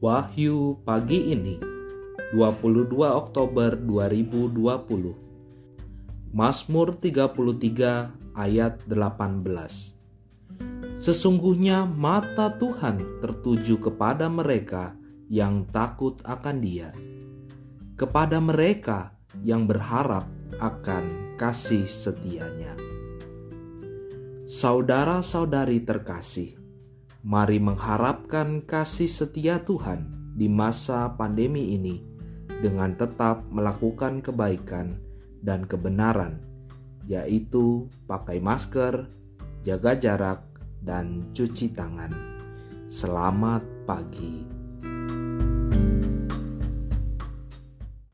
Wahyu pagi ini 22 Oktober 2020 Mazmur 33 ayat 18 Sesungguhnya mata Tuhan tertuju kepada mereka yang takut akan Dia. Kepada mereka yang berharap akan kasih setianya. Saudara-saudari terkasih, mari mengharapkan kasih setia Tuhan di masa pandemi ini dengan tetap melakukan kebaikan dan kebenaran, yaitu pakai masker, jaga jarak, dan cuci tangan. Selamat pagi.